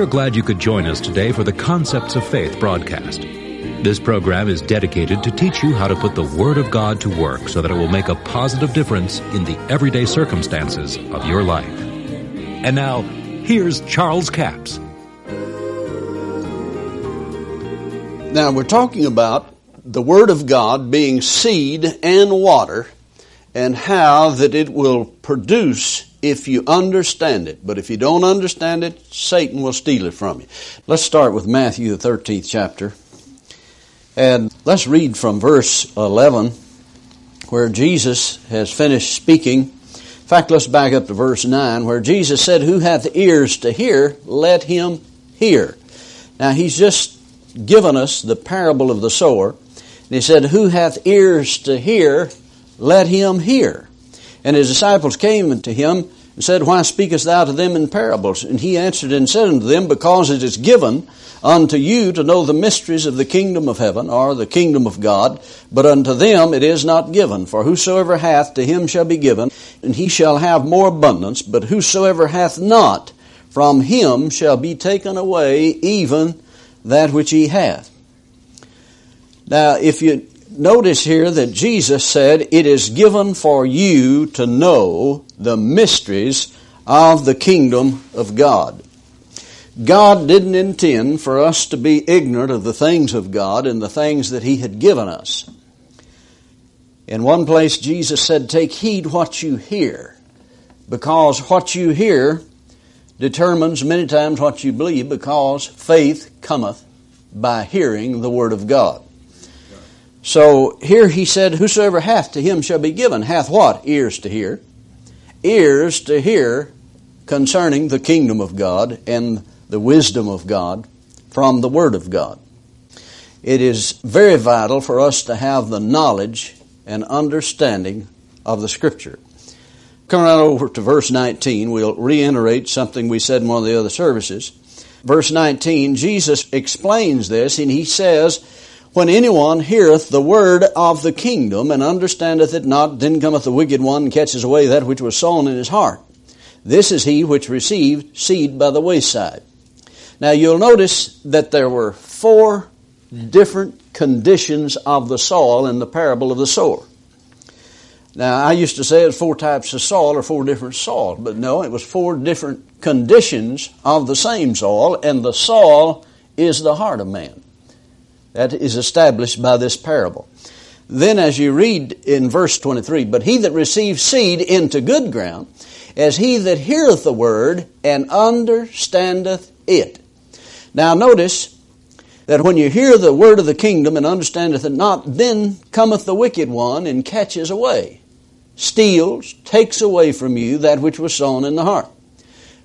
We're glad you could join us today for the Concepts of Faith broadcast. This program is dedicated to teach you how to put the Word of God to work so that it will make a positive difference in the everyday circumstances of your life. And now, here's Charles Capps. Now, we're talking about the Word of God being seed and water and how that it will produce if you understand it. But if you don't understand it, Satan will steal it from you. Let's start with Matthew, the 13th chapter. And let's read from verse 11 where Jesus has finished speaking. In fact, let's back up to verse 9 where Jesus said, Who hath ears to hear, let him hear. Now, he's just given us the parable of the sower. And he said, Who hath ears to hear, let him hear. And his disciples came to him and said, Why speakest thou to them in parables? And he answered and said unto them, Because it is given unto you to know the mysteries of the kingdom of heaven, or the kingdom of God, but unto them it is not given. For whosoever hath, to him shall be given, and he shall have more abundance. But whosoever hath not, from him shall be taken away even that which he hath. Now, if you notice here that Jesus said, It is given for you to know the mysteries of the kingdom of God. God didn't intend for us to be ignorant of the things of God and the things that He had given us. In one place, Jesus said, Take heed what you hear, because what you hear determines many times what you believe, because faith cometh by hearing the Word of God. So here he said, Whosoever hath to him shall be given. Hath what? Ears to hear. Ears to hear concerning the kingdom of God and the wisdom of God from the Word of God. It is very vital for us to have the knowledge and understanding of the Scripture. Coming on over to verse 19, we'll reiterate something we said in one of the other services. Verse 19, Jesus explains this and he says, when anyone heareth the word of the kingdom and understandeth it not, then cometh the wicked one and catches away that which was sown in his heart. This is he which received seed by the wayside. Now you'll notice that there were four different conditions of the soil in the parable of the sower. Now I used to say it's four types of soil or four different soil, but no, it was four different conditions of the same soil, and the soil is the heart of man. That is established by this parable. Then, as you read in verse 23, but he that receives seed into good ground, as he that heareth the word and understandeth it. Now, notice that when you hear the word of the kingdom and understandeth it not, then cometh the wicked one and catches away, steals, takes away from you that which was sown in the heart.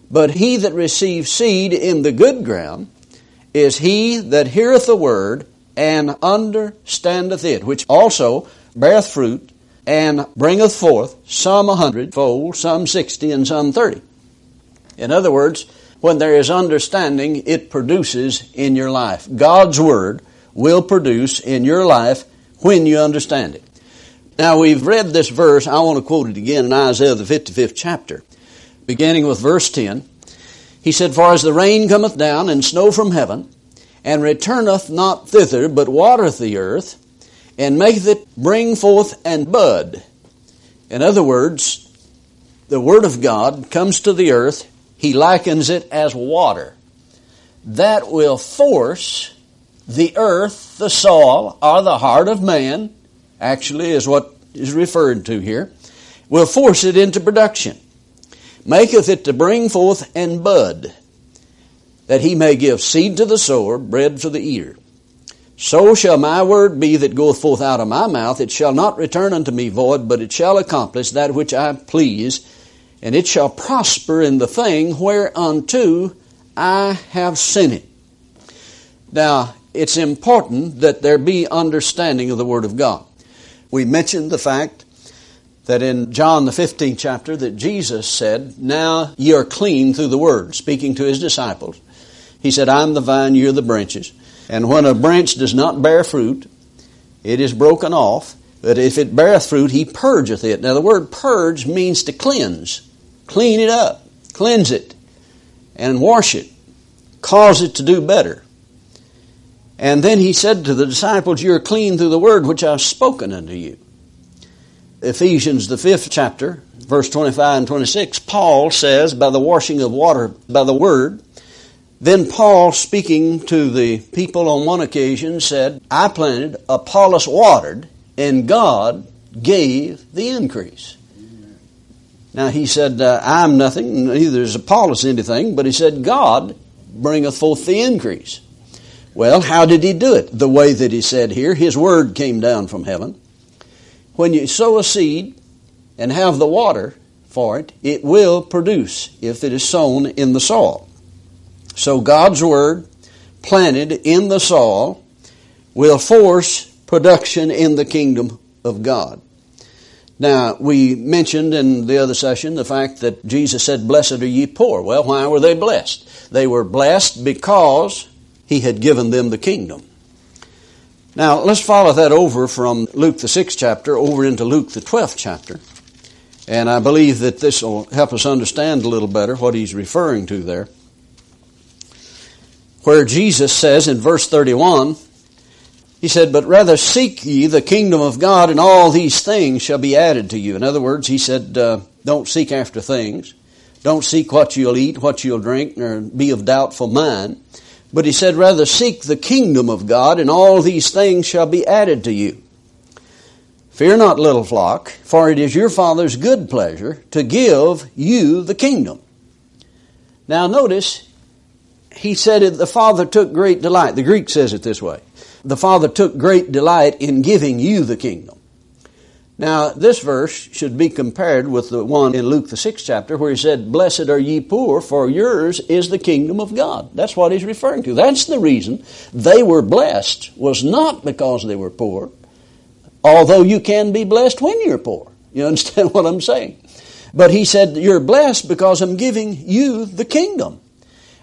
But he that receives seed in the good ground is he that heareth the word and understandeth it, which also beareth fruit and bringeth forth some a hundredfold, some sixty, and some thirty. In other words, when there is understanding, it produces in your life. God's Word will produce in your life when you understand it. Now we've read this verse, I want to quote it again in Isaiah the 55th chapter, beginning with verse 10. He said, For as the rain cometh down and snow from heaven, and returneth not thither, but watereth the earth, and maketh it bring forth and bud. In other words, the Word of God comes to the earth, He likens it as water. That will force the earth, the soil, or the heart of man, actually is what is referred to here, will force it into production. Maketh it to bring forth and bud that he may give seed to the sower, bread for the eater. So shall my word be that goeth forth out of my mouth. It shall not return unto me void, but it shall accomplish that which I please, and it shall prosper in the thing whereunto I have sent it. Now, it's important that there be understanding of the Word of God. We mentioned the fact that in John the 15th chapter that Jesus said, Now ye are clean through the Word, speaking to his disciples. He said, I'm the vine, you're the branches. And when a branch does not bear fruit, it is broken off. But if it beareth fruit, he purgeth it. Now the word purge means to cleanse. Clean it up. Cleanse it. And wash it. cause it to do better. And then he said to the disciples, You're clean through the word which I've spoken unto you. Ephesians, the fifth chapter, verse 25 and 26, Paul says, By the washing of water by the word, then Paul, speaking to the people on one occasion, said, I planted, Apollos watered, and God gave the increase. Now he said, uh, I'm nothing, neither is Apollos anything, but he said, God bringeth forth the increase. Well, how did he do it? The way that he said here, his word came down from heaven. When you sow a seed and have the water for it, it will produce if it is sown in the soil. So God's Word, planted in the soil, will force production in the kingdom of God. Now, we mentioned in the other session the fact that Jesus said, Blessed are ye poor. Well, why were they blessed? They were blessed because He had given them the kingdom. Now, let's follow that over from Luke the sixth chapter over into Luke the twelfth chapter. And I believe that this will help us understand a little better what he's referring to there where Jesus says in verse 31, he said, But rather seek ye the kingdom of God, and all these things shall be added to you. In other words, he said, uh, Don't seek after things. Don't seek what you'll eat, what you'll drink, nor be of doubtful mind. But he said, Rather seek the kingdom of God, and all these things shall be added to you. Fear not, little flock, for it is your Father's good pleasure to give you the kingdom. Now notice, he said the Father took great delight. The Greek says it this way. The Father took great delight in giving you the kingdom. Now, this verse should be compared with the one in Luke the sixth chapter where he said, Blessed are ye poor, for yours is the kingdom of God. That's what he's referring to. That's the reason they were blessed, was not because they were poor, although you can be blessed when you're poor. You understand what I'm saying? But he said, You're blessed because I'm giving you the kingdom.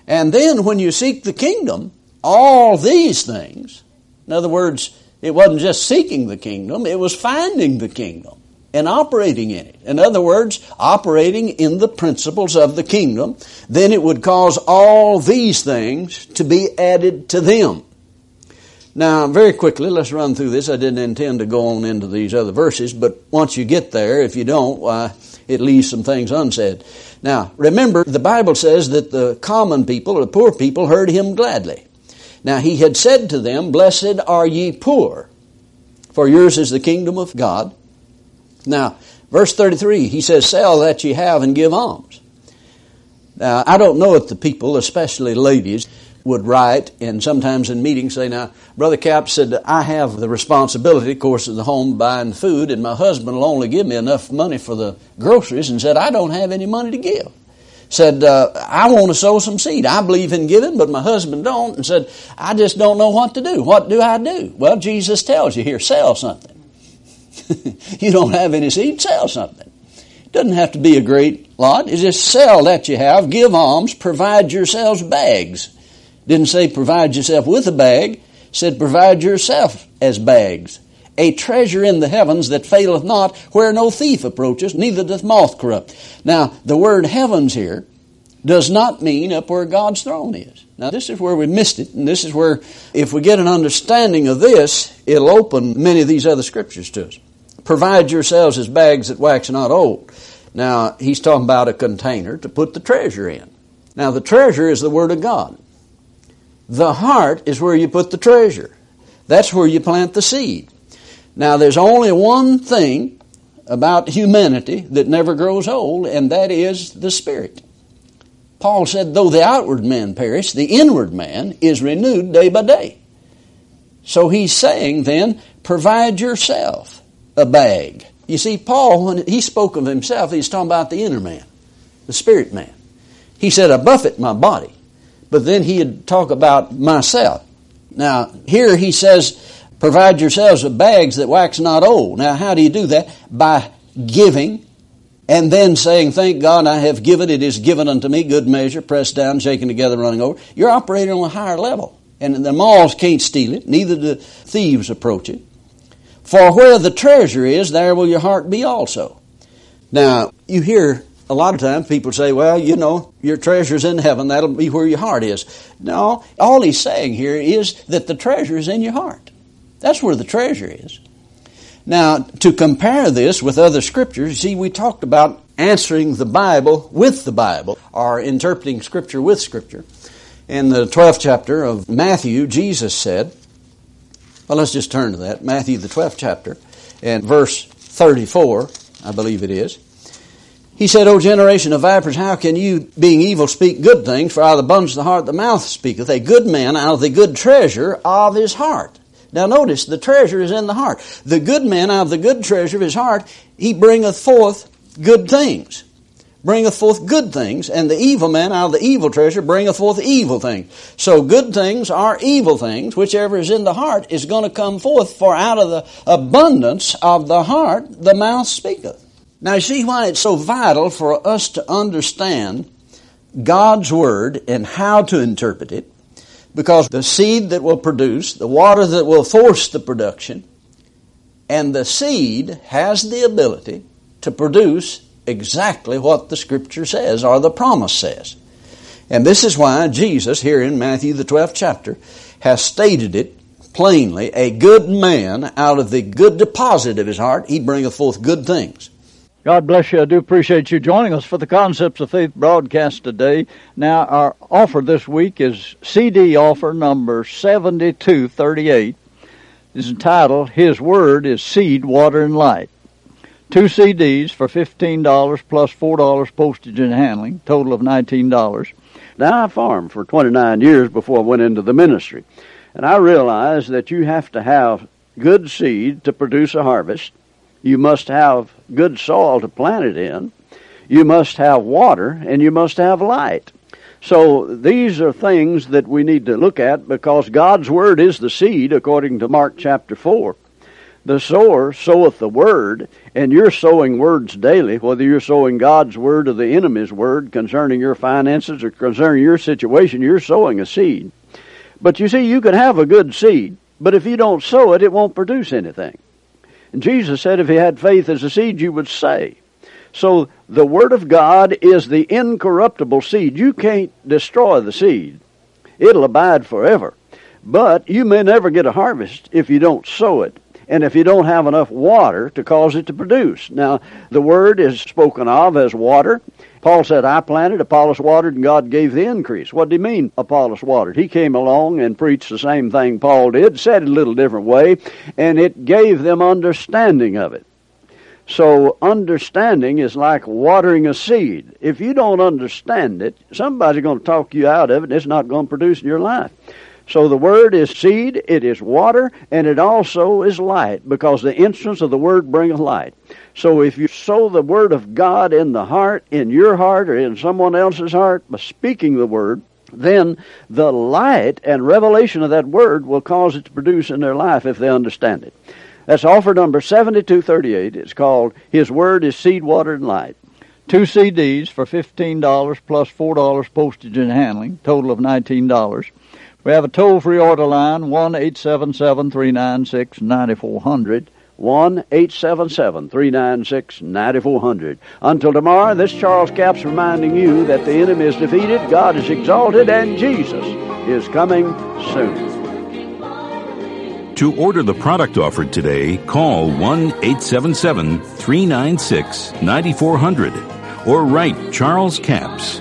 And then when you seek the kingdom, all these things, in other words, it wasn't just seeking the kingdom, it was finding the kingdom and operating in it. In other words, operating in the principles of the kingdom, then it would cause all these things to be added to them. Now, very quickly, let's run through this. I didn't intend to go on into these other verses, but once you get there, if you don't, why, it leaves some things unsaid. Now, remember, the Bible says that the common people, the poor people, heard him gladly. Now, he had said to them, Blessed are ye poor, for yours is the kingdom of God. Now, verse 33, he says, Sell that ye have and give alms. Now, I don't know if the people, especially ladies, would write and sometimes in meetings say, now, Brother Capps said, I have the responsibility, of course, of the home buying food and my husband will only give me enough money for the groceries and said, I don't have any money to give. Said, uh, I want to sow some seed. I believe in giving, but my husband don't. And said, I just don't know what to do. What do I do? Well, Jesus tells you here, sell something. you don't have any seed, sell something. Doesn't have to be a great lot. It's just sell that you have, give alms, provide yourselves bags didn't say provide yourself with a bag, said provide yourself as bags. A treasure in the heavens that faileth not, where no thief approaches, neither doth moth corrupt. Now, the word heavens here does not mean up where God's throne is. Now, this is where we missed it, and this is where, if we get an understanding of this, it'll open many of these other scriptures to us. Provide yourselves as bags that wax not old. Now, he's talking about a container to put the treasure in. Now, the treasure is the Word of God. The heart is where you put the treasure. That's where you plant the seed. Now, there's only one thing about humanity that never grows old, and that is the spirit. Paul said, though the outward man perish, the inward man is renewed day by day. So he's saying then, provide yourself a bag. You see, Paul, when he spoke of himself, he's talking about the inner man, the spirit man. He said, I buffet my body but then he'd talk about myself. Now, here he says, provide yourselves with bags that wax not old. Now, how do you do that? By giving and then saying, Thank God I have given, it is given unto me, good measure, pressed down, shaken together, running over. You're operating on a higher level. And the moths can't steal it, neither do thieves approach it. For where the treasure is, there will your heart be also. Now, you hear A lot of times people say, well, you know, your treasure's in heaven, that'll be where your heart is. No, all he's saying here is that the treasure is in your heart. That's where the treasure is. Now, to compare this with other scriptures, see, we talked about answering the Bible with the Bible, or interpreting Scripture with Scripture. In the 12th chapter of Matthew, Jesus said, well, let's just turn to that. Matthew, the 12th chapter, and verse 34, I believe it is. He said, O generation of vipers, how can you, being evil, speak good things? For out of the abundance of the heart the mouth speaketh. A good man out of the good treasure of his heart. Now notice, the treasure is in the heart. The good man out of the good treasure of his heart, he bringeth forth good things. Bringeth forth good things, and the evil man out of the evil treasure bringeth forth evil things. So good things are evil things. Whichever is in the heart is going to come forth, for out of the abundance of the heart the mouth speaketh. Now, you see why it's so vital for us to understand God's Word and how to interpret it. Because the seed that will produce, the water that will force the production, and the seed has the ability to produce exactly what the Scripture says or the promise says. And this is why Jesus, here in Matthew the 12th chapter, has stated it plainly a good man out of the good deposit of his heart, he bringeth forth good things. God bless you. I do appreciate you joining us for the Concepts of Faith broadcast today. Now, our offer this week is CD offer number 7238. It's entitled His Word is Seed, Water, and Light. Two CDs for $15 plus $4 postage and handling, total of $19. Now, I farmed for 29 years before I went into the ministry. And I realized that you have to have good seed to produce a harvest you must have good soil to plant it in. You must have water and you must have light. So these are things that we need to look at because God's word is the seed according to Mark chapter 4. The sower soweth the word, and you're sowing words daily, whether you're sowing God's word or the enemy's word concerning your finances or concerning your situation, you're sowing a seed. But you see, you can have a good seed, but if you don't sow it, it won't produce anything. And Jesus said if he had faith as a seed, you would say. So the Word of God is the incorruptible seed. You can't destroy the seed. It'll abide forever. But you may never get a harvest if you don't sow it and if you don't have enough water to cause it to produce. Now, the Word is spoken of as water. Paul said, I planted, Apollos watered, and God gave the increase. What did he mean, Apollos watered? He came along and preached the same thing Paul did, said it a little different way, and it gave them understanding of it. So understanding is like watering a seed. If you don't understand it, somebody's going to talk you out of it, and it's not going to produce in your life. So the word is seed, it is water, and it also is light, because the entrance of the word bringeth light. So if you sow the word of God in the heart, in your heart, or in someone else's heart, by speaking the word, then the light and revelation of that word will cause it to produce in their life if they understand it. That's offer number 7238. It's called His Word is Seed, Water, and Light. Two CDs for $15 plus $4 postage and handling, total of $19. We have a toll free order line, 1 877 396 9400. 1 877 396 9400. Until tomorrow, this Charles Capps reminding you that the enemy is defeated, God is exalted, and Jesus is coming soon. To order the product offered today, call 1 877 396 9400 or write Charles Capps,